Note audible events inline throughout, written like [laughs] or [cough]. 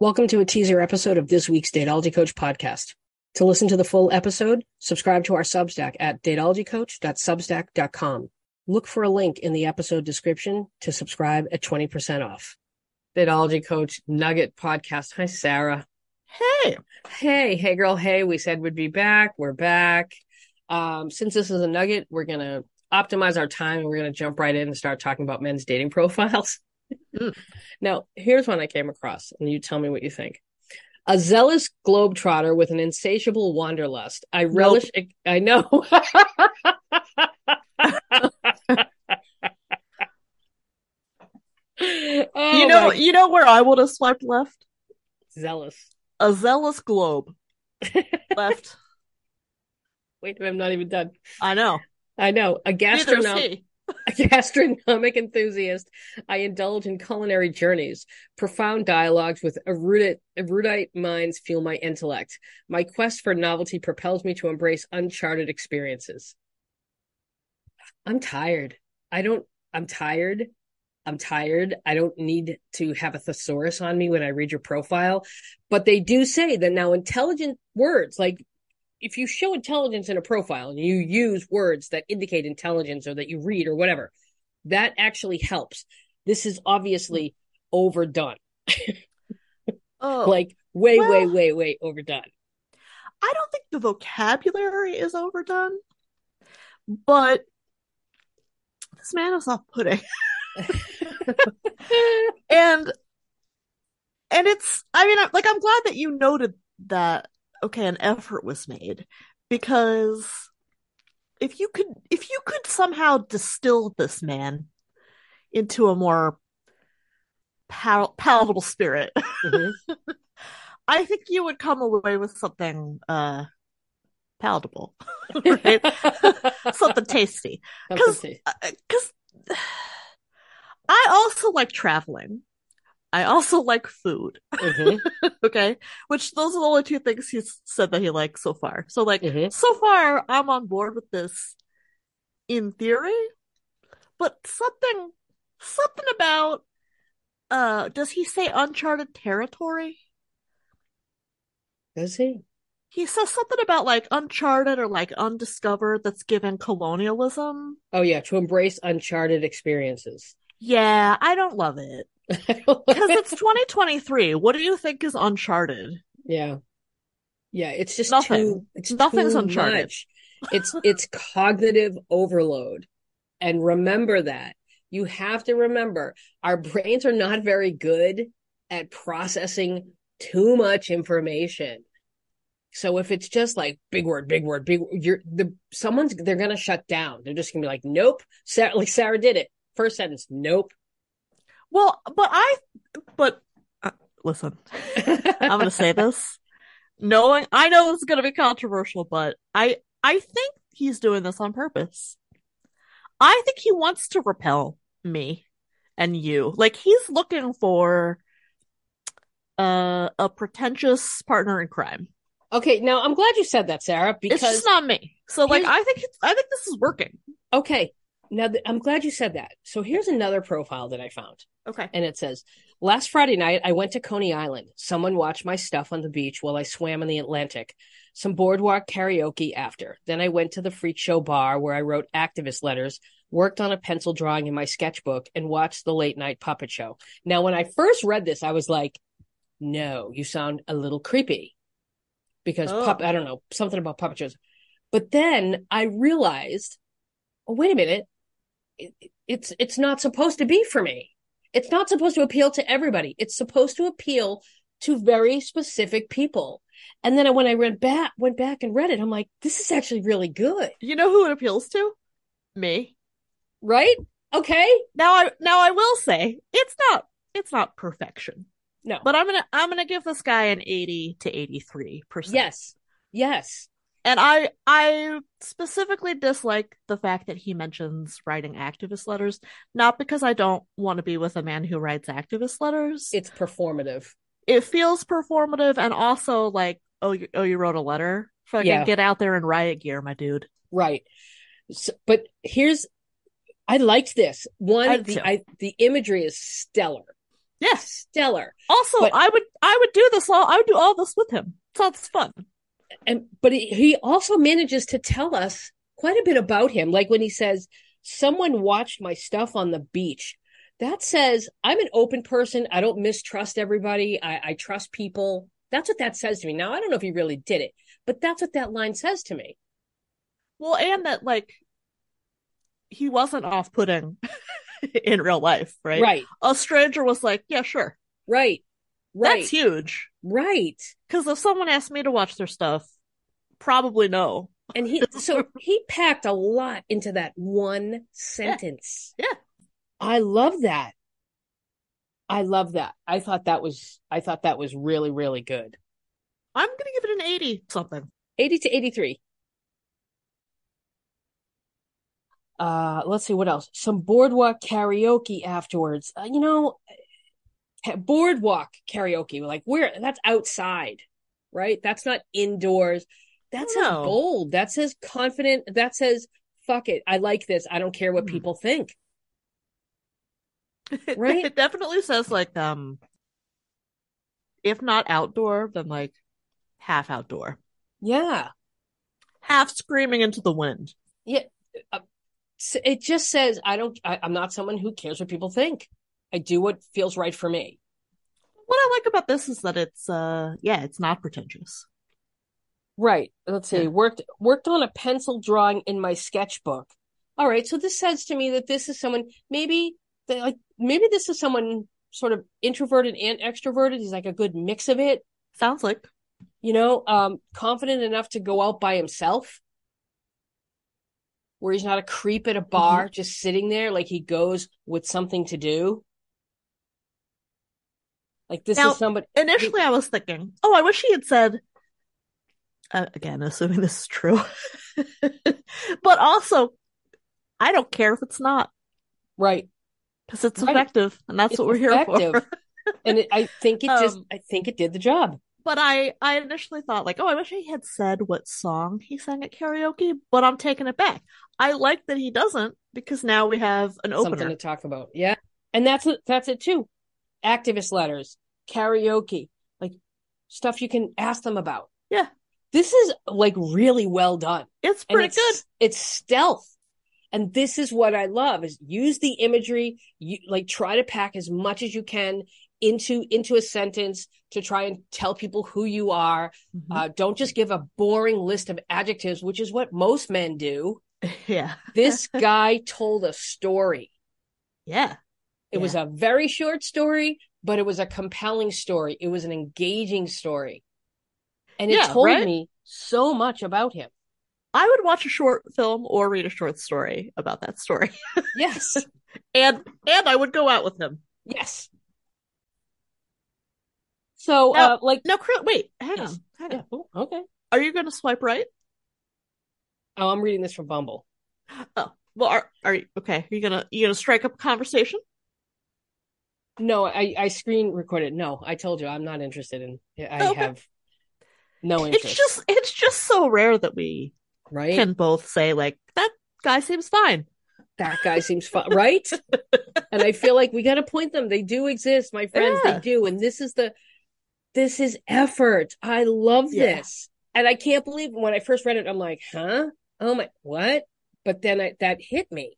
Welcome to a teaser episode of this week's Dateology Coach podcast. To listen to the full episode, subscribe to our Substack at dateologycoach.substack.com. Look for a link in the episode description to subscribe at 20% off. Dateology Coach Nugget podcast. Hi, Sarah. Hey. Hey, hey, girl. Hey, we said we'd be back. We're back. Um, since this is a nugget, we're going to optimize our time and we're going to jump right in and start talking about men's dating profiles. Mm. Now, here's one I came across, and you tell me what you think. A zealous globetrotter with an insatiable wanderlust. I relish. Nope. I know. [laughs] oh, you know, my... you know where I would have swiped left. Zealous. A zealous globe. [laughs] left. Wait, I'm not even done. I know. I know. A gastronom a [laughs] gastronomic enthusiast, I indulge in culinary journeys. Profound dialogues with erudite, erudite minds fuel my intellect. My quest for novelty propels me to embrace uncharted experiences. I'm tired. I don't, I'm tired. I'm tired. I don't need to have a thesaurus on me when I read your profile. But they do say that now intelligent words like if you show intelligence in a profile and you use words that indicate intelligence or that you read or whatever, that actually helps. This is obviously overdone. [laughs] oh, like way, well, way, way, way overdone. I don't think the vocabulary is overdone, but this man is off putting. [laughs] and and it's I mean like I'm glad that you noted that okay, an effort was made because if you could if you could somehow distill this man into a more pal- palatable spirit, mm-hmm. [laughs] I think you would come away with something uh palatable, [laughs] right? [laughs] something tasty. Because because [sighs] I also like traveling. I also [laughs] like food. Mm-hmm. [laughs] okay. Which those are the only two things he's said that he likes so far. So like mm-hmm. so far I'm on board with this in theory. But something something about uh does he say uncharted territory? Does he? He says something about like uncharted or like undiscovered that's given colonialism. Oh yeah, to embrace uncharted experiences. Yeah, I don't love it. Because it's [laughs] 2023. What do you think is Uncharted? Yeah. Yeah, it's just Nothing. too it's Nothing's too Uncharted. Much. It's it's cognitive overload. And remember that. You have to remember our brains are not very good at processing too much information. So if it's just like big word, big word, big, you're the someone's they're gonna shut down. They're just gonna be like, nope. Sarah, like Sarah did it. First sentence, nope. Well, but I, but uh, listen, I'm going to say [laughs] this, knowing I know it's going to be controversial, but I, I think he's doing this on purpose. I think he wants to repel me and you. Like he's looking for uh, a pretentious partner in crime. Okay, now I'm glad you said that, Sarah, because it's not me. So like I think I think this is working. Okay, now, th- I'm glad you said that. So here's another profile that I found. Okay. And it says, Last Friday night, I went to Coney Island. Someone watched my stuff on the beach while I swam in the Atlantic. Some boardwalk karaoke after. Then I went to the freak show bar where I wrote activist letters, worked on a pencil drawing in my sketchbook, and watched the late night puppet show. Now, when I first read this, I was like, no, you sound a little creepy because oh. pup, I don't know, something about puppet shows. But then I realized, oh, wait a minute it's it's not supposed to be for me. It's not supposed to appeal to everybody. It's supposed to appeal to very specific people. And then when I went back went back and read it, I'm like, this is actually really good. You know who it appeals to? Me. Right? Okay. Now I now I will say it's not it's not perfection. No. But I'm gonna I'm gonna give this guy an 80 to 83 percent. Yes. Yes and I I specifically dislike the fact that he mentions writing activist letters, not because I don't want to be with a man who writes activist letters. It's performative. It feels performative, and also like, oh, you, oh, you wrote a letter. Fucking yeah. get out there and riot gear, my dude. Right. So, but here's, I liked this one. I the I, the imagery is stellar. Yeah. stellar. Also, But- I would I would do this all I would do all this with him. Sounds fun. And but he, he also manages to tell us quite a bit about him. Like when he says someone watched my stuff on the beach. That says i'm an open person. I don't mistrust everybody. I, I trust people. That's what that says to me. Now i don't know if he really did it but that's what that line says to me. Well, and that like he wasn't off putting [laughs] in real life, right? right. A stranger was like, Yeah, sure. right right. That's huge. right. Because if someone asked me to watch their stuff, probably no. and he [laughs] so he packed a lot into that one sentence. Yeah. i love that. I love that. I thought that was i thought that was really really good. I'm gonna give it an 80 something. 80 to 83 uh let's see what else. Some boardwalk karaoke afterwards. Uh, you know ca- boardwalk karaoke. Like where that's outside right? That's not indoors. That's No. bold. That says confident. That says fuck it. I like this. I don't care what Hmm. people think. [laughs] Right? it definitely says like um if not outdoor, then like half outdoor. yeah. Half screaming into the wind. S- it just says i don't I, i'm not someone who cares what people think i do what feels right for me What I like about this is that it's uh yeah, it's not pretentious. Right. Let's see. Yeah. Worked worked on a pencil drawing in my sketchbook. All right. So this says to me that this is someone maybe they like maybe this is someone sort of introverted and extroverted. He's like a good mix of it. Sounds like You know, um, confident enough to go out by himself, where he's not a creep at a bar just sitting there. Like he goes with something to do. Like this Now- is somebody. initially I was thinking, oh, I wish he had said uh, again, assuming [laughs] this is true. [laughs] but also I don't care if it's not Right. because it's Right. effective and that's It's what we're here for. [laughs] And it, I think it just. Um, I think it did the job. But I, I initially thought like, oh, I wish he had said what song he sang at karaoke, but I'm taking it back. I like that he doesn't because now we have an something opener. to talk about. Yeah. And that's that's it too. Activist letters, karaoke, like stuff you can ask them about. Yeah. This is like really well done. It's pretty it's good. it's stealth. And this is what I love is use the imagery, you like try to pack as much as you can into into a sentence to try and tell people who you are. Mhm. Uh, don't just give a boring list of adjectives, which is what most men do. [laughs] yeah. This guy told a story. [laughs] Yeah. It was a very short story, but it was a compelling story. It was an engaging story. And it Yeah, told right? me so much about him. I would watch a short film or read a short story about that story. [laughs] Yes. and and I would go out with him. yes. So, Now- uh, like, no wait, hang Yes. on. Hang yeah, on. oh, okay. Are you going to swipe right? Oh, I'm reading this from Bumble. Oh, well, are are you okay? Are you gonna you gonna strike up a conversation? No, I, I screen recorded. No, I told you I'm not interested in, I Okay. have no interest. It's just it's just so rare that we right? can both say like that guy seems fine. that guy seems fun, right? [laughs] and I feel like we got to point them. They do exist, my friends. Yeah. They do, and this is the, this is effort. I love Yeah. this, and I can't believe when I first read it. I'm like, huh? Oh my, what? But then I, that hit me,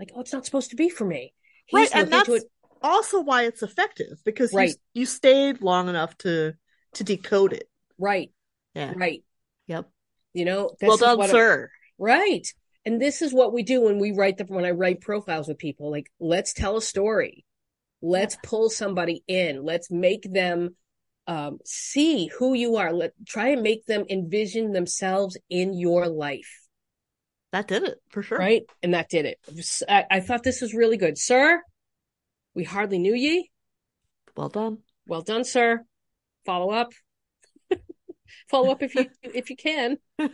like, oh, it's not supposed to be for me. He's Right, and that's it. Also why it's effective because Right. you you stayed long enough to to decode it. Right, Yeah. right. Yep. You know, this well done, I'm- sir. Right. And this is what we do when we write the when I write profiles with people. Like, let's tell a story. Let's pull somebody in. Let's make them um, see who you are. Let try and make them envision themselves in your life. That did it for sure. Right. And that did it. It I, I thought this was really good. Sir, we hardly knew ye. Well done. Well done, sir. Follow up. [laughs] Follow up if you if you can. [laughs]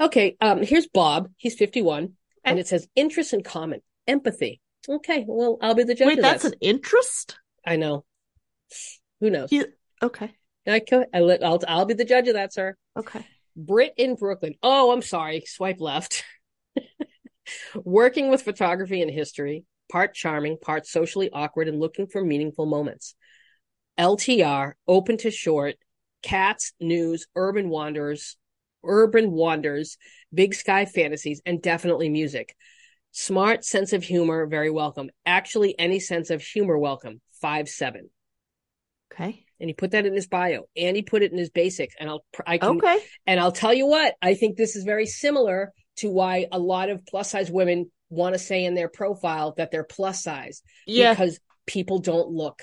Okay, um, here's Bob. He's 51, and it says interests in common, empathy. Okay, well, I'll be the judge of that. Wait, that's that. an interest. I know. Who knows? You okay? I I'll I'll be the judge of that, sir. Okay. Brit in Brooklyn. Oh, I'm sorry. Swipe left. [laughs] Working with photography and history. part charming, part socially awkward, and looking for meaningful moments. LTR, open to short, cats, news, urban wanderers, urban wanders, big sky fantasies, and definitely music. Smart sense of humor, very welcome. Actually, any sense of humor, welcome. Five seven. Okay. And he put that in his bio, and he put it in his basics. And I'll, I can, Okay. and I'll tell you what, I think this is very similar to why a lot of plus size women want to say in their profile that they're plus size Yeah. because people don't look.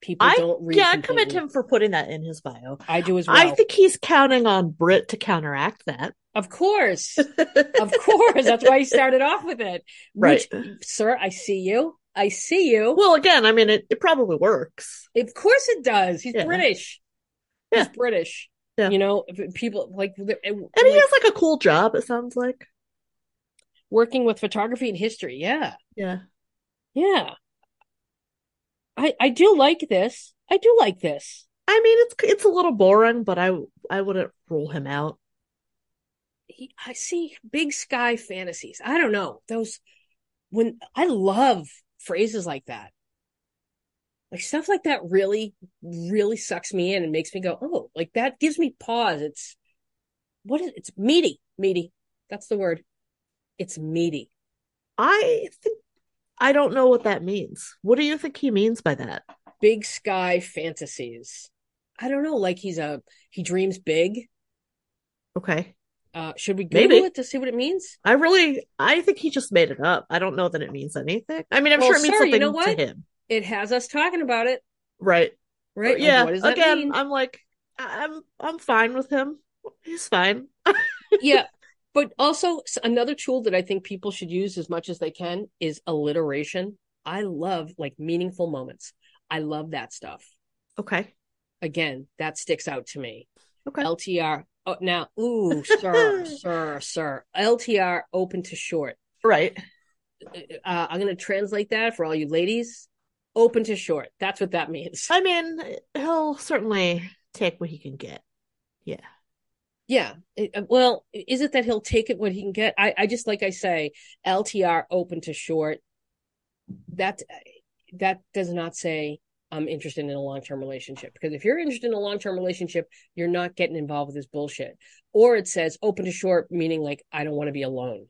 People I don't read. yeah, I commend him for putting that in his bio. I do as well. I think he's counting on Brit to counteract that. of course, [laughs] of course. That's why he started off with it. Right. Which, sir, I see you. I see you. Well, again, I mean, it, it probably works. Of course it does. He's Yeah. British. Yeah. He's British. Yeah. You know, people like, and And he has like a cool job, it sounds like. working with photography and history. Yeah. Yeah. Yeah. I I do like this. I do like this. I mean, it's it's a little boring, but I I wouldn't rule him out. He, I see big sky fantasies. I don't know. Those when I love phrases like that. Like stuff like that really really sucks me in and makes me go, "Oh, like that gives me pause." It's what is it's meaty. Meaty. That's the word. It's meaty. I think I don't know what that means. What do you think he means by that? Big sky fantasies. I don't know, like he's a he dreams big. Okay. Uh should we Google Maybe. it to see what it means? I really I think he just made it up. I don't know that it means anything. I mean, I'm Well, sure it means sir, you something know to him. It has us talking about it, Right. right? Yeah. what does that Again, mean? I'm like I'm I'm fine with him. He's fine. [laughs] yeah. But also another tool that I think people should use as much as they can is alliteration. I love like meaningful moments. I love that stuff. Okay. Again, that sticks out to me. Okay. LTR. Oh, now, ooh, sir, [laughs] sir, sir. LTR open to short. Right. Uh, I'm going to translate that for all you ladies. Open to short. That's what that means. I mean, he'll certainly take what he can get. Yeah. Yeah. It- uh, well, is it that he'll take it what he can get? I, I just like I say, LTR open to short. That that does not say I'm interested in a long term relationship because if you're interested in a long term relationship, you're not getting involved with this bullshit. Or it says open to short, meaning like I don't want to be alone.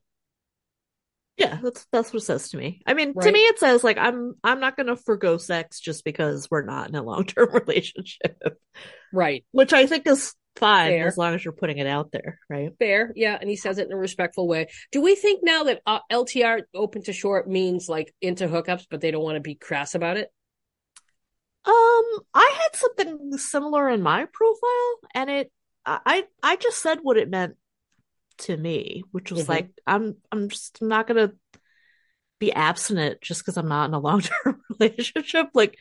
Yeah, that's that's what it says to me. I mean, to me it says like I'm I'm not gonna forgo sex just because we're not in a [laughs] long term [laughs] relationship. Right. Which I think is fine Fair. as long as you're putting it out there, right? Fair. Yeah. And he says it in a respectful way. Do we think now that uh, LTR open to short means like into hookups, but they don't want to be crass about it? Um, I had something similar in my profile, and it I I just said what it meant to me, which was Mhm. like I'm I'm just not gonna be abstinent just because I'm not in a long term [laughs] relationship. Like,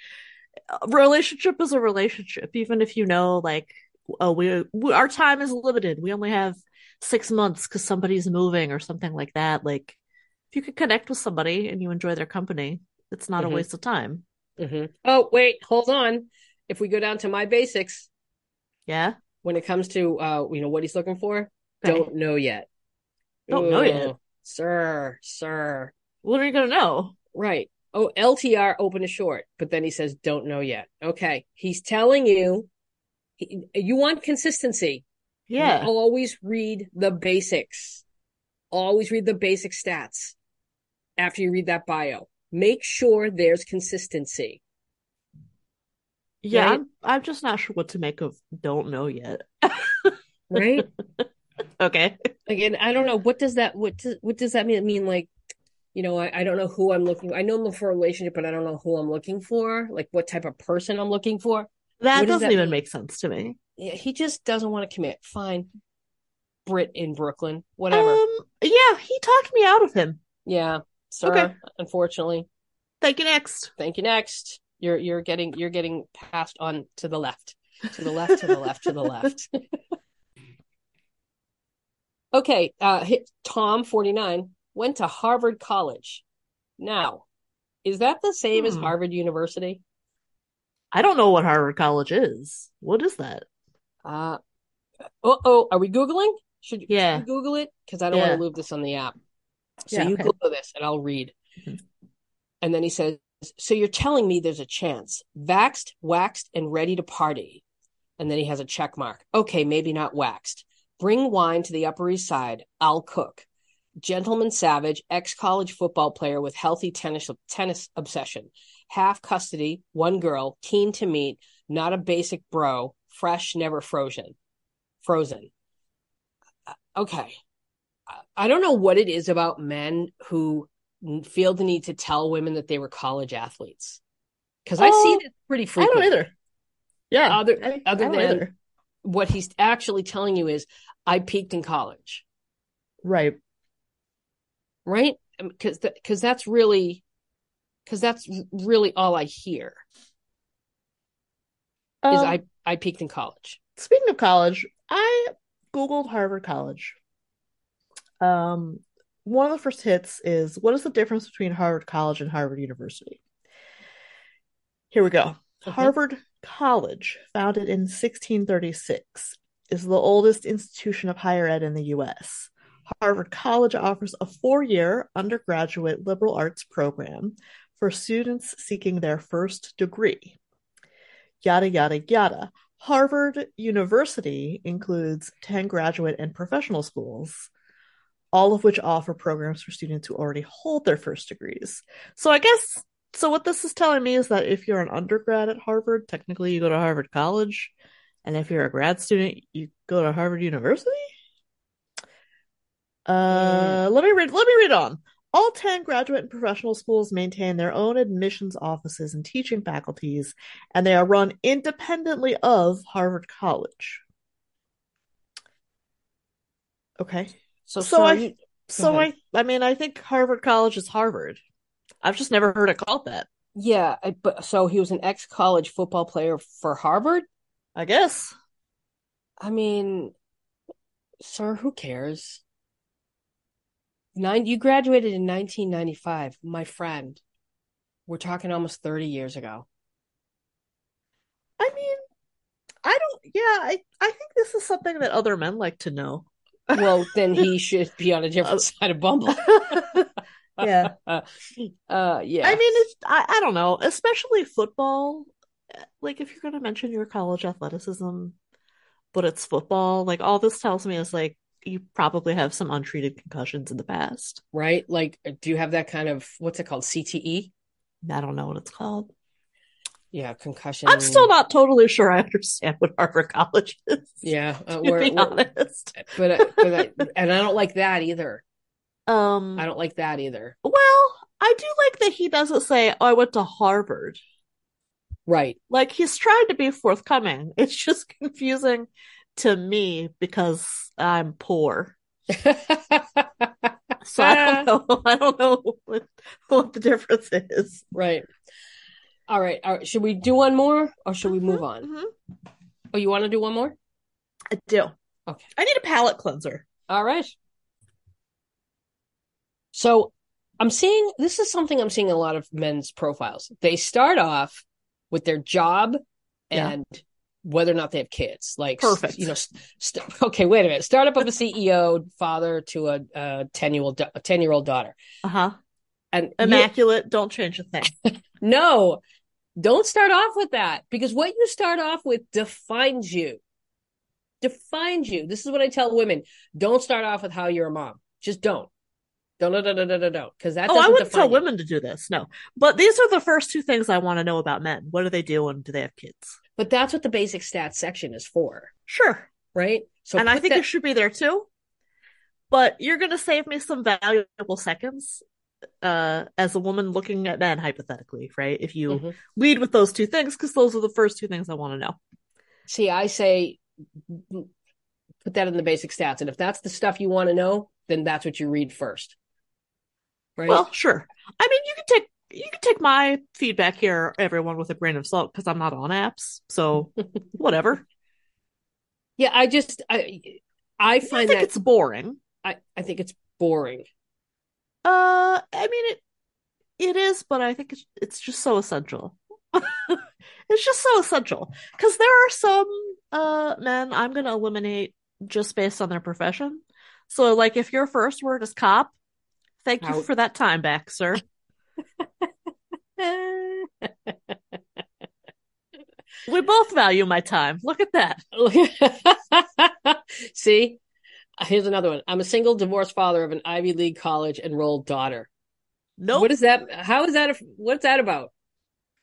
relationship is a relationship, even if you know like oh we, we our time is limited. We only have six months because somebody's moving or something like that. Like, if you can connect with somebody and you enjoy their company, it's not Mhm. a waste of time. hmm Oh, wait, hold on. If we go down to my basics, Yeah. when it comes to uh, you know, what he's looking for, Okay. don't know yet. Don't know yet. Sir, sir. What are you gonna know? Right. Oh, LTR open to short, but then he says don't know yet. Okay. He's telling you he, you want consistency. Yeah. Always read the basics. Always read the basic stats after you read that bio. Make sure there's consistency. Yeah, Right? I'm, I'm just not sure what to make of don't know yet. [laughs] Right? Okay. Again, I don't know what does that what does what does that mean? Mean like, you know, I, I don't know who I'm looking. I know I'm looking for a relationship, but I don't know who I'm looking for. Like what type of person I'm looking for. That What does doesn't that even mean? make sense to me. Yeah, he just doesn't want to commit. Fine, Brit in Brooklyn, whatever. Um, yeah, he talked me out of him. yeah, sir. okay. Unfortunately, Thank you next. thank you. Next, you're you're getting you're getting passed on to the left, to the left, to the left, to the left. [laughs] okay, uh, Tom forty nine went to Harvard College. Now, is that the same as Hmm. Harvard University? I don't know what Harvard College is. What is that? Uh, oh, are we Googling? Should, Yeah. should Google it? Because I don't want to leave this on the app. So Yeah, you okay. Google this and I'll read. Mm-hmm. And then he says, So you're telling me there's a chance. Vaxed, waxed, and ready to party. And then he has a check mark. Okay, maybe not waxed. Bring wine to the Upper East Side. I'll cook. Gentleman savage, ex college football player with healthy tennis, tennis obsession. Half custody, one girl, keen to meet, not a basic bro, fresh, never frozen. Frozen. Uh, okay. I don't know what it is about men who feel the need to tell women that they were college athletes. Because oh, I see this pretty frequently. I don't either. Yeah. Other, I, other I than either. What he's actually telling you is, I peaked in college. Right. Right? Because th- cause that's really because that's really all I hear. Um, is I I peaked in college. Speaking of college, I googled Harvard College. Um, one of the first hits is what is the difference between Harvard College and Harvard University? Here we go. Okay. Harvard College, founded in 1636, is the oldest institution of higher ed in the US. Harvard College offers a four year undergraduate liberal arts program for students seeking their first degree. Yada, yada, yada. Harvard University includes 10 graduate and professional schools, all of which offer programs for students who already hold their first degrees. So I guess, so what this is telling me is that if you're an undergrad at Harvard, technically you go to Harvard College. And if you're a grad student, you go to Harvard University? Uh, mm. let me read. Let me read on. All 10 graduate and professional schools maintain their own admissions offices and teaching faculties, and they are run independently of Harvard College. Okay. So, so I, you... so I, I mean, I think Harvard College is Harvard. I've just never heard it called that. Yeah, I, but so he was an ex-college football player for Harvard. I guess. I mean, sir, who cares? Nine, you graduated in 1995, my friend. We're talking almost 30 years ago. I mean, I don't, yeah, I, I think this is something that other men like to know. Well, then he [laughs] should be on a different uh, side of Bumble. [laughs] yeah. [laughs] Uh, yeah. I mean, it's, I, I don't know, especially football. Like, if you're going to mention your college athleticism, but it's football, like, all this tells me is like, you probably have some untreated concussions in the past. Right? Like, do you have that kind of what's it called? CTE? I don't know what it's called. Yeah, concussion. I'm still not totally sure I understand what Harvard College is. Yeah, uh, to we're, be we're, honest. But, uh, but I, and I don't like that either. Um, I don't like that either. Well, I do like that he doesn't say, "Oh, I went to Harvard." Right. Like he's trying to be forthcoming. [laughs] It's just confusing to me because I'm poor. [laughs] so I don't know. [laughs] I don't know what, what the difference is. Right. All right. All right. Should we do one more or should we mm-hmm, move on? Mm-hmm. Oh, you want to do one more? I do. Okay. I need a palate cleanser. All right. So I'm seeing this is something I'm seeing in a lot of men's profiles. They start off with their job and yeah whether or not they have kids. Like, perfect. You know, st- okay, wait a minute. Startup of a CEO, father to a ten year old a ten year old daughter. Uh huh. And immaculate. Don't change a thing. [laughs] no, don't start off with that because what you start off with defines you. Defines you. This is what I tell women: don't start off with how you're a mom. Just don't. Don't, don't, don't, don't, don't, because that. Oh, I wouldn't tell you. women to do this. No, but these are the first two things I want to know about men. What do they do, and do they have kids? But that's what the basic stats section is for. Sure. Right. So and I think that... it should be there too. But you're going to save me some valuable seconds uh, as a woman looking at men, hypothetically, right? If you mm-hmm. lead with those two things, because those are the first two things I want to know. See, I say put that in the basic stats. And if that's the stuff you want to know, then that's what you read first. Right. Well, sure. I mean, you can take you can take my feedback here, everyone, with a grain of salt because I'm not on apps, so [laughs] whatever. Yeah, I just I I find that it's boring. I I think it's boring. Uh, I mean it it is, but I think it's it's just so essential. [laughs] it's just so essential because there are some uh men I'm going to eliminate just based on their profession. So, like, if your first word is cop, thank you for that time back, sir. [laughs] we both value my time. Look at that. [laughs] See, here's another one. I'm a single divorced father of an Ivy League college enrolled daughter. No, nope. What is that? How is that? A, what's that about?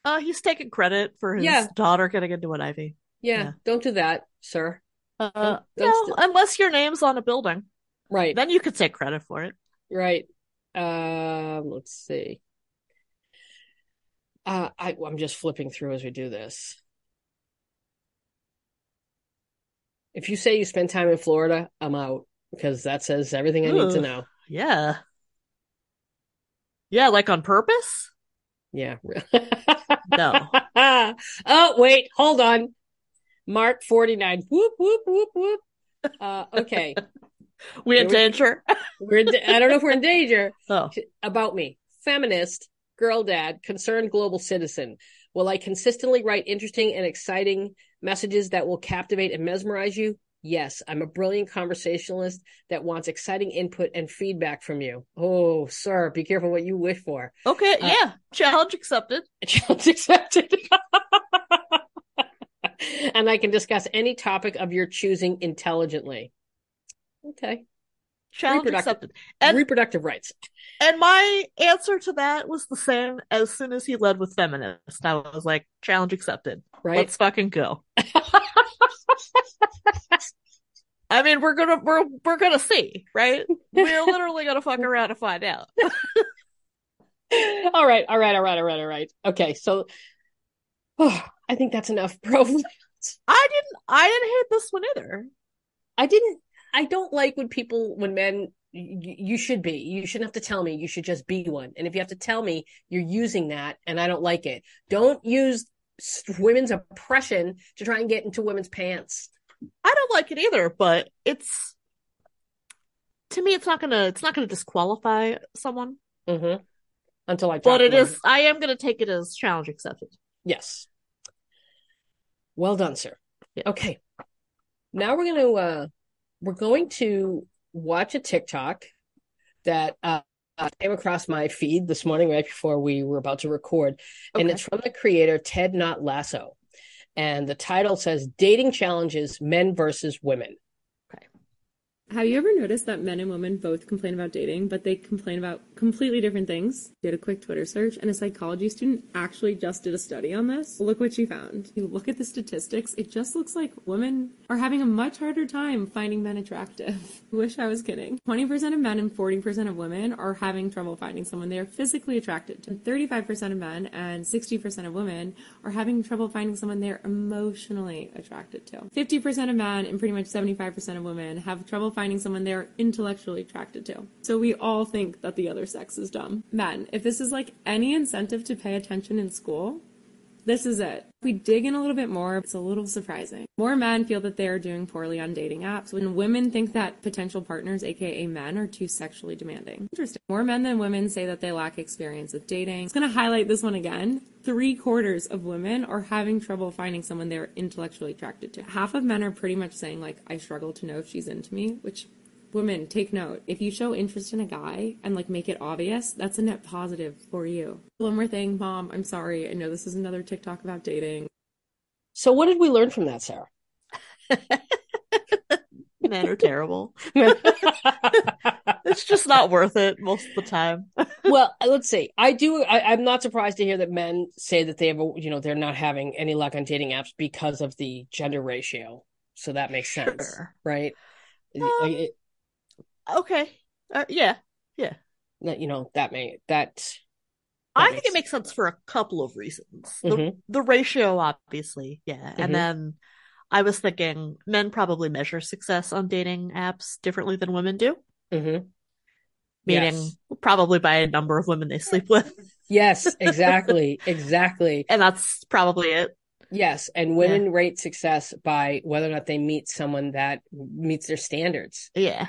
Uh, he's taking credit for his yeah. daughter getting into an Ivy. Yeah, yeah. don't do that, sir. Uh, don't, don't no, st- unless your name's on a building, right? Then you could take credit for it, right? Um, let's see. Uh, I, I'm just flipping through as we do this. If you say you spend time in Florida, I'm out because that says everything I Ooh, need to know. Yeah. Yeah, like on purpose? Yeah. [laughs] no. [laughs] oh, wait, hold on. Mark 49. Whoop, whoop, whoop, whoop. Uh, okay. [laughs] we in danger? [laughs] We're in, I don't know if we're in danger. [laughs] Oh. About me. Feminist, girl dad, concerned global citizen. Will I consistently write interesting and exciting messages that will captivate and mesmerize you? Yes, I'm a brilliant conversationalist that wants exciting input and feedback from you. Oh, sir, be careful what you wish for. Okay, uh, yeah. Challenge accepted. [laughs] Challenge accepted. and I can discuss any topic of your choosing intelligently. Okay. Challenge accepted. And reproductive rights. And my answer to that was the same as soon as he led with feminist. I was like, challenge accepted. Right. Let's fucking go. [laughs] I mean, we're gonna we're we're gonna see, right? We're literally gonna fuck around and find out. [laughs] all right, all right, all right, all right, all right. Okay, so oh, [sighs] I think that's enough pro. I didn't I didn't hate this one either. I didn't I don't like when people when men you, you should be you shouldn't have to tell me you should just be one and if you have to tell me you're using that and I don't like it don't use women's oppression to try and get into women's pants I don't like it either, but it's to me, it's not gonna it's not gonna disqualify someone. Mm-hmm. Until I, but it is. I am gonna take it as challenge accepted. Yes. Well done, sir. Yeah. Okay. Now we're gonna uh we're going to watch a TikTok that uh came across my feed this morning right before we were about to record, okay. and it's from the creator Ted Not Lasso and the title says Dating Challenges Men versus Women. Okay. Have you ever noticed that men and women both complain about dating, but they complain about completely different things? Did a quick Twitter search, and a psychology student actually just did a study on this. Look what she found. You look at the statistics, it just looks like women are having a much harder time finding men attractive. [laughs] Wish I was kidding. 20% of men and 40% of women are having trouble finding someone they are physically attracted to. 35% of men and 60% of women are having trouble finding someone they're emotionally attracted to. 50% of men and pretty much 75% of women have trouble finding someone they're intellectually attracted to. So we all think that the other sex is dumb. Men, if this is like any incentive to pay attention in school, this is it. If we dig in a little bit more, it's a little surprising. More men feel that they are doing poorly on dating apps when women think that potential partners, aka men, are too sexually demanding. Interesting. More men than women say that they lack experience with dating. It's to highlight this one again. Three quarters of women are having trouble finding someone they're intellectually attracted to. Half of men are pretty much saying, like, I struggle to know if she's into me, which women take note. If you show interest in a guy and like make it obvious that's a net positive for you. One more thing mom i'm sorry. I know this is another tiktok about dating. So what did we learn from that sarah? [laughs] Men are terrible. [laughs] It's just not worth it most of the time. Well let's see. I do I, am not surprised to hear that men say that they have a, you know they're not having any luck on dating apps because of the gender ratio. So that makes sense sure. right? Um, it, Okay. Uh, yeah. Yeah. That you know that may that. that I think it makes sense for a couple of reasons. The, mm-hmm. the ratio, obviously, yeah, mm-hmm. and then I was thinking men probably measure success on dating apps differently than women do. Mm-hmm. Meaning, yes. probably by a number of women they sleep with. yes, exactly, [laughs] exactly, and that's probably it. Yes, and women yeah. rate success by whether or not they meet someone that meets their standards. Yeah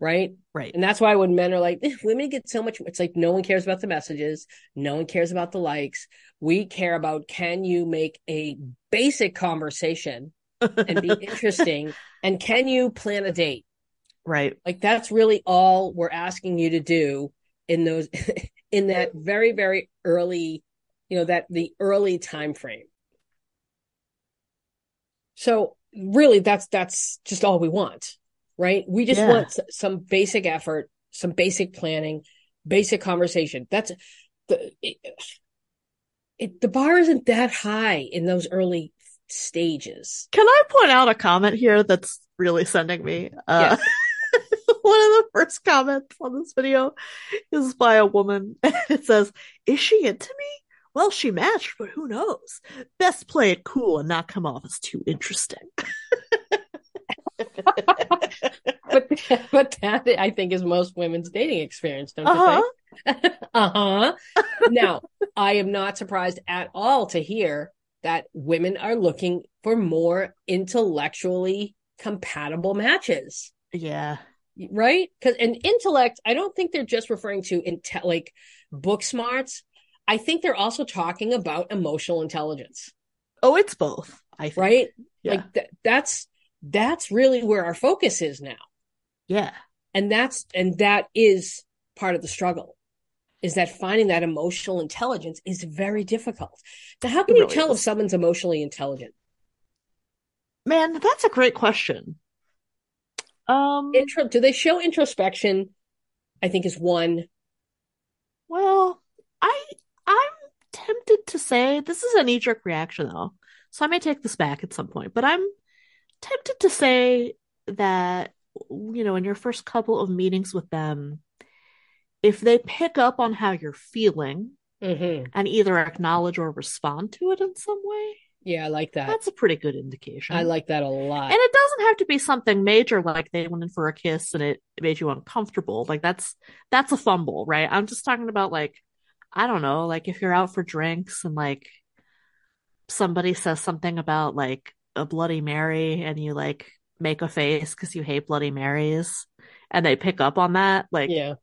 right? Right. And that's why when men are like, eh, women get so much, it's like no one cares about the messages, no one cares about the likes. We care about can you make a basic conversation and be [laughs] interesting, and can you plan a date? Right. Like that's really all we're asking you to do in those [laughs] in that very, very early, you know, that the early time frame. So really that's that's just all we want, right? We just Yeah. want some basic effort, some basic planning, basic conversation. That's the it, it, the bar isn't that high in those early stages. Can I point out a comment here that's really sending me? Uh, [laughs] one of the first comments on this video is by a woman. [laughs] It says, Is she into me? Well, she matched, but who knows? Best play it cool and not come off as too interesting. But but that I think is most women's dating experience, don't you Uh-huh. think? [laughs] uh-huh. Now, I am not surprised at all to hear that women are looking for more intellectually compatible matches, Yeah. right? Because an intellect, I don't think they're just referring to inte- like book smarts. I think they're also talking about emotional intelligence, Oh, it's both, I think. right? Yeah. Like th- that's that's really where our focus is now. yeah. and that's and that is part of the struggle is that finding that emotional intelligence is very difficult now how can It you really tell if someone's emotionally intelligent Man, that's a great question. Um, intro do they show introspection i think is one well, I I'm tempted to say this is a knee-jerk reaction though, so I may take this back at some point, but I'm tempted to say that you know, in your first couple of meetings with them, if they pick up on how you're feeling hmm and either acknowledge or respond to it in some way, yeah i like that that's a pretty good indication. i like that a lot And it doesn't have to be something major like they went in for a kiss and it made you uncomfortable. Like that's that's a fumble, right? I'm just talking about like I don't know, like if you're out for drinks and like somebody says something about like a Bloody Mary and you like make a face because you hate Bloody Marys and they pick up on that, like yeah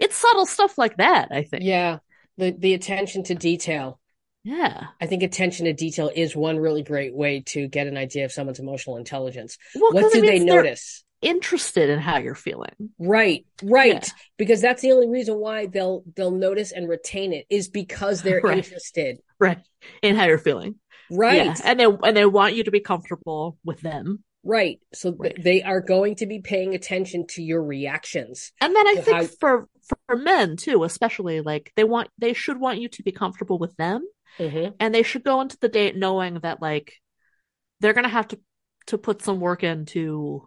it's subtle stuff like that, I think. yeah the the attention to detail Yeah. i think attention to detail is one really great way to get an idea of someone's emotional intelligence Well, what do they notice Interested in how you're feeling. Right, right. Yeah. Because that's the only reason why they'll they'll notice and retain it is because they're [laughs] Right. interested. Right. In how you're feeling. Right. Yeah. And they and they want you to be comfortable with them. Right. So Right. they are going to be paying attention to your reactions. And then I think how- for for men too, especially like they want they should want you to be comfortable with them Mhm. and they should go into the date knowing that like they're gonna have to to put some work in to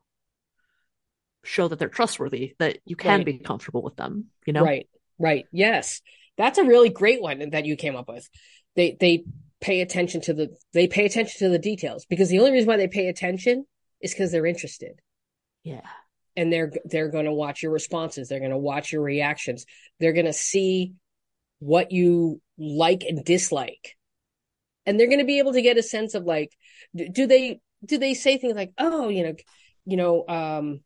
show that they're trustworthy, that you can Right. be comfortable with them, you know? Right. Right. Yes. That's a really great one that you came up with. They they pay attention to the they pay attention to the details because the only reason why they pay attention is because they're interested. Yeah. and they're they're going to watch your responses they're going to watch your reactions they're going to see what you like and dislike and they're going to be able to get a sense of like do, they do they say things like oh you know you know um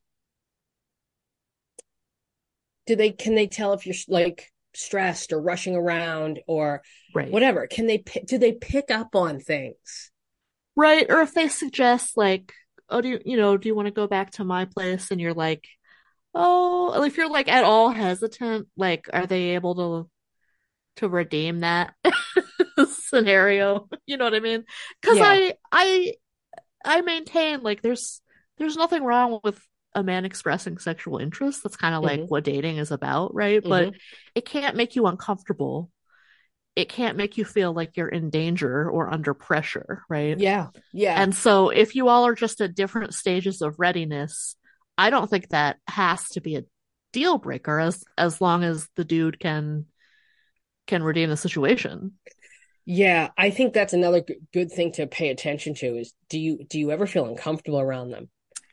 do they can they tell if you're like stressed or rushing around or Right. whatever can they do they pick up on things Right. Or if they suggest like, oh, do you, you know, do you want to go back to my place? And you're like, oh, if you're like at all hesitant, like, are they able to to redeem that [laughs] scenario? You know what I mean? Because Yeah. I I I maintain like there's there's nothing wrong with a man expressing sexual interest. That's kind of like Mhm. what dating is about, right? But it can't make you uncomfortable. It can't make you feel like you're in danger or under pressure, right? yeah yeah And so if you all are just at different stages of readiness, I don't think that has to be a deal breaker as as long as the dude can can redeem the situation. Yeah, I think that's another good thing to pay attention to is do you do you ever feel uncomfortable around them?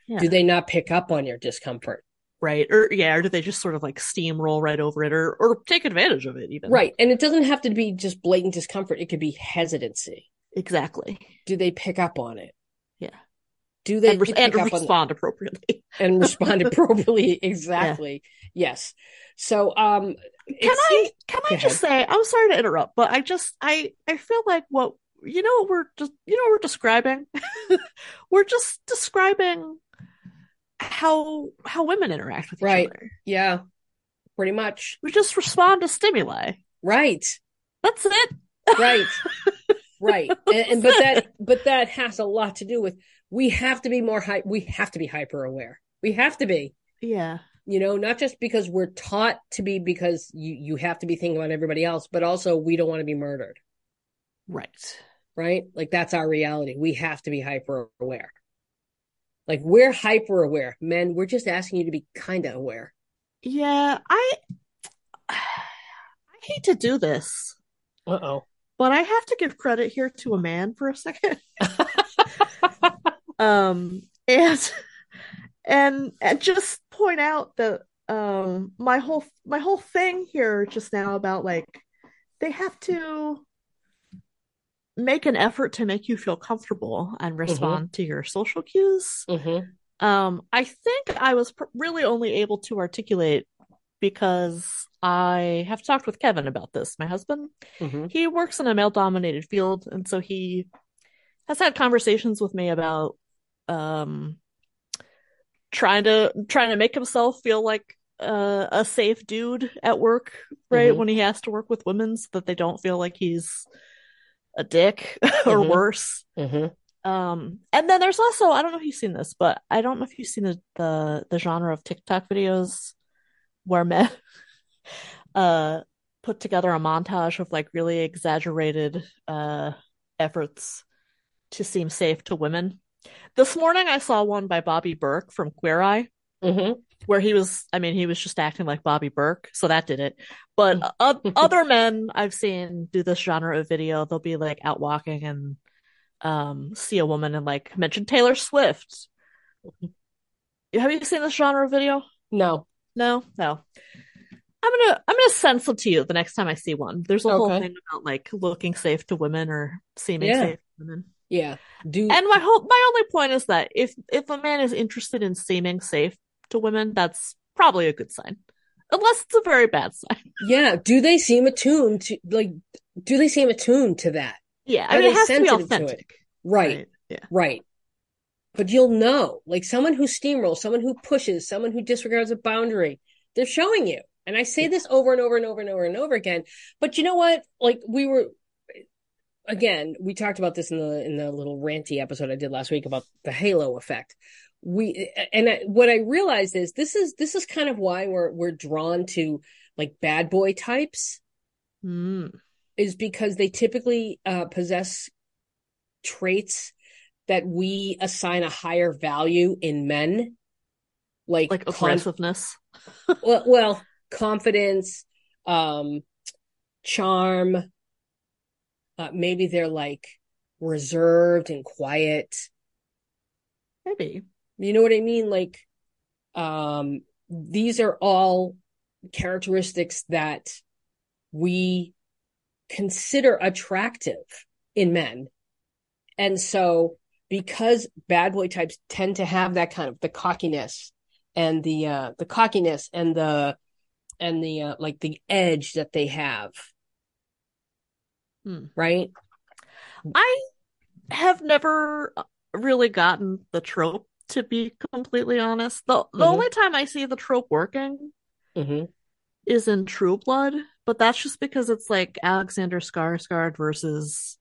Yeah. Do they not pick up on your discomfort? Right. Or yeah, or do they just sort of like steamroll right over it or or take advantage of it even? Right. And it doesn't have to be just blatant discomfort. It could be hesitancy. Exactly. Do they pick up on it? Yeah. Do they And, re- [laughs] and respond [laughs] appropriately. and respond appropriately? Exactly. Yes. So um Can I can I just say I'm sorry to interrupt, but I just I I feel like what you know what we're just you know what we're describing? [laughs] we're just describing how how women interact with each Right. other. yeah. Pretty much. We just respond to stimuli. Right. That's it. Right. [laughs] right. And, and, but that but that has a lot to do with we have to be more high we have to be hyper aware. We have to be. Yeah. You know, not just because we're taught to be because you you have to be thinking about everybody else, but also we don't want to be murdered. Right. Right? Like that's our reality. We have to be hyper aware. Like we're hyper aware. Men, we're just asking you to be kind of aware. Yeah, I [sighs] I hate to do this. Uh-oh. But I have to give credit here to a man for a second. [laughs] [laughs] um and and and just point out that um my whole my whole thing here just now about like they have to make an effort to make you feel comfortable and Mm-hmm. respond to your social cues. Mm-hmm. Um, I think I was pr- really only able to articulate because I have talked with Kevin about this, my husband. Mm-hmm. He works in a male dominated field, and so he has had conversations with me about um trying to trying to make himself feel like uh, a safe dude at work, right? Mhm. When he has to work with women so that they don't feel like he's a dick [laughs] or Mhm. worse. Mm-hmm. Um, and then there's also I don't know if you've seen this, but I don't know if you've seen the the, the genre of TikTok videos where men [laughs] uh put together a montage of like really exaggerated uh efforts to seem safe to women. This morning I saw one by Bobby Berk from Queer Eye Mm-hmm. Where he was I mean he was just acting like Bobby Berk, so that did it. But o- [laughs] other men I've seen do this genre of video, they'll be like out walking and um see a woman and like mention Taylor Swift. Have you seen this genre of video? No. No, no. I'm gonna I'm gonna send some to you the next time I see one. There's a whole thing about like looking safe to women or seeming Yeah. safe to women. Yeah. Do And my whole my only point is that if if a man is interested in seeming safe to women, that's probably a good sign. Unless it's a very bad sign. [laughs] yeah. Do they seem attuned to like? Do they seem attuned to that? Yeah, I Are mean they it has to be sensitive to it? authentic. Right. Yeah. Right. But you'll know, like someone who steamrolls, someone who pushes, someone who disregards a boundary, they're showing you. And I say this over and over and over and over and over again. But you know what? Like we were again, we talked about this in the in the little ranty episode I did last week about the halo effect. We and I, what I realized is this is this is kind of why we're we're drawn to like bad boy types Mm. is because they typically uh, possess traits that we assign a higher value in men, like Like conf- aggressiveness. [laughs] well, well, confidence, um, charm. Uh, maybe they're like reserved and quiet. Maybe. You know what I mean? Like, um, these are all characteristics that we consider attractive in men. And so, because bad boy types tend to have that kind of the cockiness and the uh the cockiness and the and the uh, like the edge that they have, Hmm. right? I have never really gotten the trope to be completely honest. The the Mhm. only time I see the trope working hmm is in True Blood, but that's just because it's like Alexander Skarsgård versus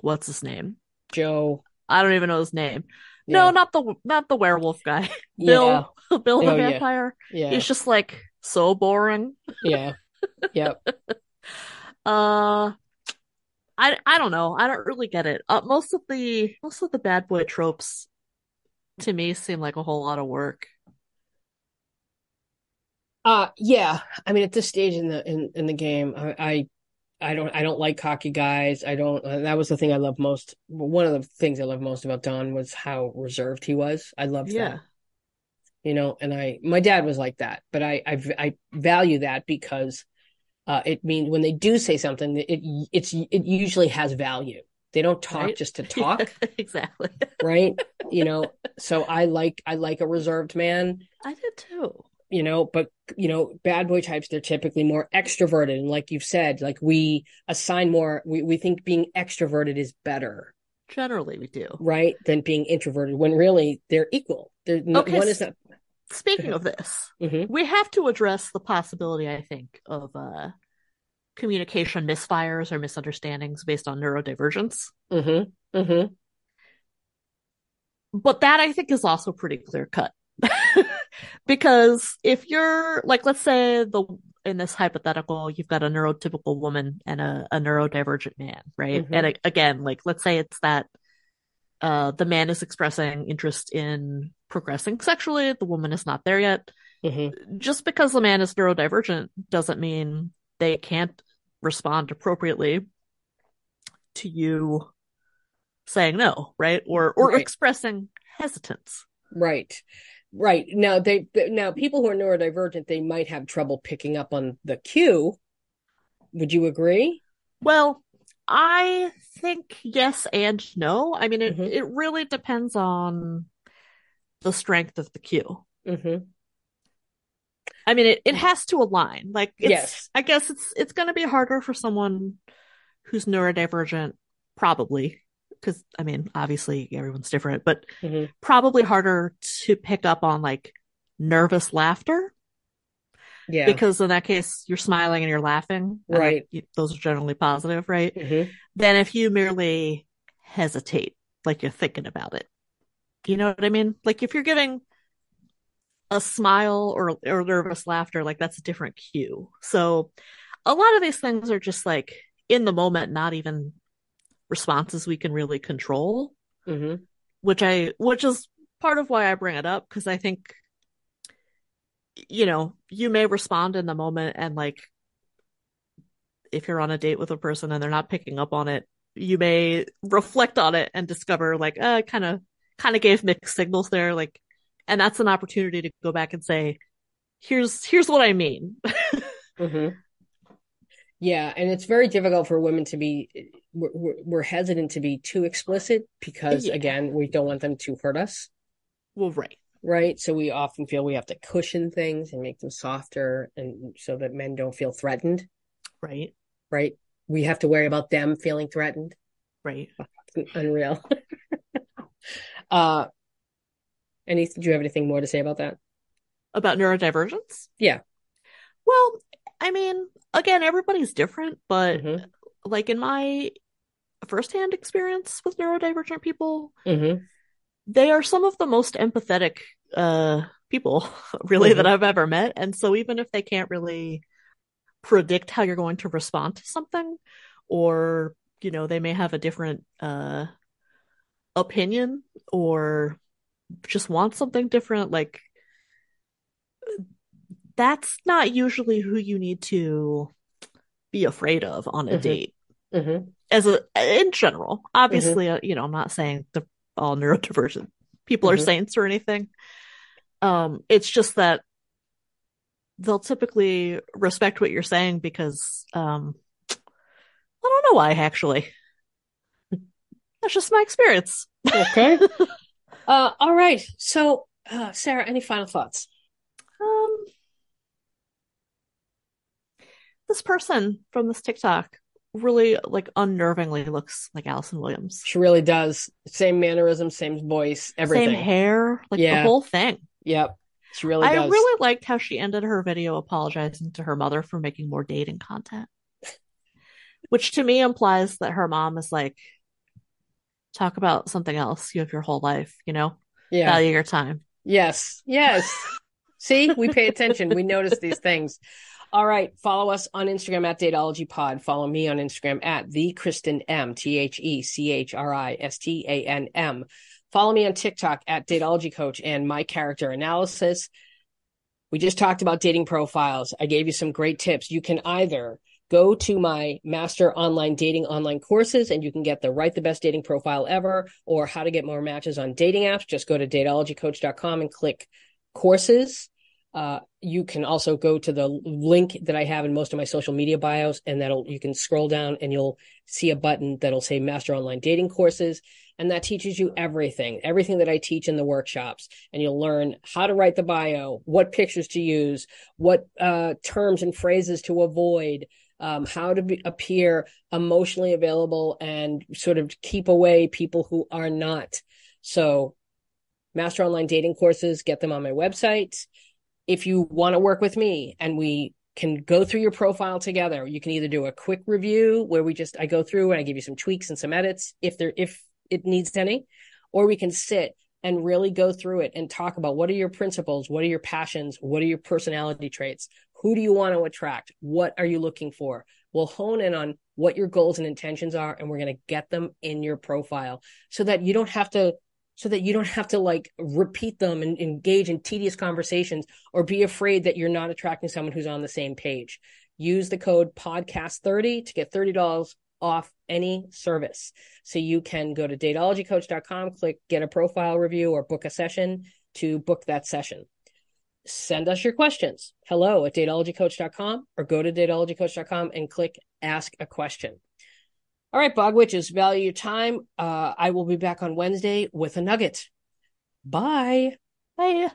what's his name? Joe. I don't even know his name. Yeah. No, not the not the werewolf guy. [laughs] Bill, [laughs] Bill the Oh, yeah. vampire. Yeah. He's just like so boring. Yeah. [laughs] Yep. Uh I I don't know. I don't really get it. Uh, most of the most of the bad boy tropes to me seem like a whole lot of work. Uh yeah. I mean, at this stage in the in, in the game, I, I I don't I don't like cocky guys. I don't. Uh, that was the thing I loved most. One of the things I loved most about Don was how reserved he was. I loved Yeah. that. You know, and I my dad was like that, but I I, I value that because uh, it means when they do say something, it it's it usually has value. They don't talk Right. just to [laughs] talk, exactly. right? You know, so I like I like a reserved man. I did too. you know but you know bad boy types they're typically more extroverted and like you've said like we assign more we, we think being extroverted is better Generally, we do. right than being introverted when really they're equal they're Okay, one is not speaking of this, Mhm. we have to address the possibility, I think, of uh, communication misfires or misunderstandings based on neurodivergence. Mm-hmm. Mm-hmm. But that I think is also pretty clear cut. [laughs] because if you're like, let's say the in this hypothetical, you've got a neurotypical woman and a, a neurodivergent man, right? Mhm. And again, like let's say it's that uh, the man is expressing interest in progressing sexually, the woman is not there yet. Mm-hmm. Just because the man is neurodivergent doesn't mean they can't respond appropriately to you saying no, right? Or or Right. expressing hesitance. Right. Right. Now they now people who are neurodivergent, they might have trouble picking up on the cue. Would you agree? Well, I think yes and no. I mean, it, Mhm. it really depends on the strength of the cue. Mm-hmm. I mean, it, it has to align. Like, it's, Yes. I guess it's it's going to be harder for someone who's neurodivergent, probably, because I mean, obviously everyone's different, but Mhm. probably harder to pick up on like nervous laughter Yeah. because in that case you're smiling and you're laughing, Right. you- those are generally positive, right? Mm-hmm. Than if you merely hesitate, like you're thinking about it. You know what I mean? Like if you're giving a smile or or nervous laughter, like that's a different cue. So a lot of these things are just like in the moment, not even responses we can really control, Mm-hmm. which I which is part of why I bring it up because I think you know, you may respond in the moment and like if you're on a date with a person and they're not picking up on it, you may reflect on it and discover like, uh, kind of kind of gave mixed signals there like and that's an opportunity to go back and say here's here's what I mean. [laughs] Mm-hmm. Yeah, and it's very difficult for women to be. We're, we're- hesitant to be too explicit because, Yeah. again, we don't want them to hurt us, well, right. right? So we often feel we have to cushion things and make them softer, and so that men don't feel threatened, Right. right? We have to worry about them feeling threatened. Right. Unreal. [laughs] uh, any? Do you have anything more to say about that? About neurodivergence? Yeah. Well, I mean, again, everybody's different, but Mhm. like in my firsthand experience with neurodivergent people, Mm-hmm. they are some of the most empathetic uh people [laughs] really that I've ever met. And so even if they can't really predict how you're going to respond to something or you know, they may have a different uh opinion or just want something different like that's not usually who you need to be afraid of on a Mhm. date Mm-hmm. as a in general. Obviously, uh, you know, I'm not saying the all neurodivergent people are Mhm. saints or anything. Um, it's just that they'll typically respect what you're saying because um, I don't know why actually. [laughs] That's just my experience. Okay. [laughs] uh, all right. So, uh, Sarah, any final thoughts? Um, this person from this TikTok really like unnervingly looks like Allison Williams. She really does. Same mannerism, same voice, everything. Same hair, like Yeah. the whole thing. Yep. She really I does. really liked how she ended her video apologizing to her mother for making more dating content. Which to me implies that her mom is like, talk about something else. You have your whole life, you know? yeah. Value your time. Yes. Yes. See, we pay attention. We notice these things. All right. Follow us on Instagram at Dateology Pod. Follow me on Instagram at the Christan M, T H E C H R I S T A N M. Follow me on TikTok at Dateology Coach and my character analysis. We just talked about dating profiles. I gave you some great tips. You can either go to my master online dating online courses and you can get the write the best dating profile ever or how to get more matches on dating apps. Just go to dateologycoach.com and click courses. Uh, you can also go to the link that I have in most of my social media bios, and that'll you can scroll down and you'll see a button that'll say Master Online Dating Courses, and that teaches you everything, everything that I teach in the workshops, and you'll learn how to write the bio, what pictures to use, what uh, terms and phrases to avoid, um, how to be, appear emotionally available, and sort of keep away people who are not. So master online dating courses, get them on my website. If you want to work with me and we can go through your profile together, you can either do a quick review where we just I go through and I give you some tweaks and some edits if there if it needs any, or we can sit and really go through it and talk about what are your principles, what are your passions, what are your personality traits, who do you want to attract, what are you looking for. We'll hone in on what your goals and intentions are, and we're going to get them in your profile so that you don't have to so that you don't have to like repeat them and engage in tedious conversations or be afraid that you're not attracting someone who's on the same page. Use the code podcast30 to get $30 off any service. So you can go to dateologycoach.com, click get a profile review or book a session to book that session. Send us your questions. Hello at dateologycoach.com or go to dateologycoach.com and click ask a question. All right, Bog Witches, value your time. Uh, I will be back on Wednesday with a nugget. Bye. Bye.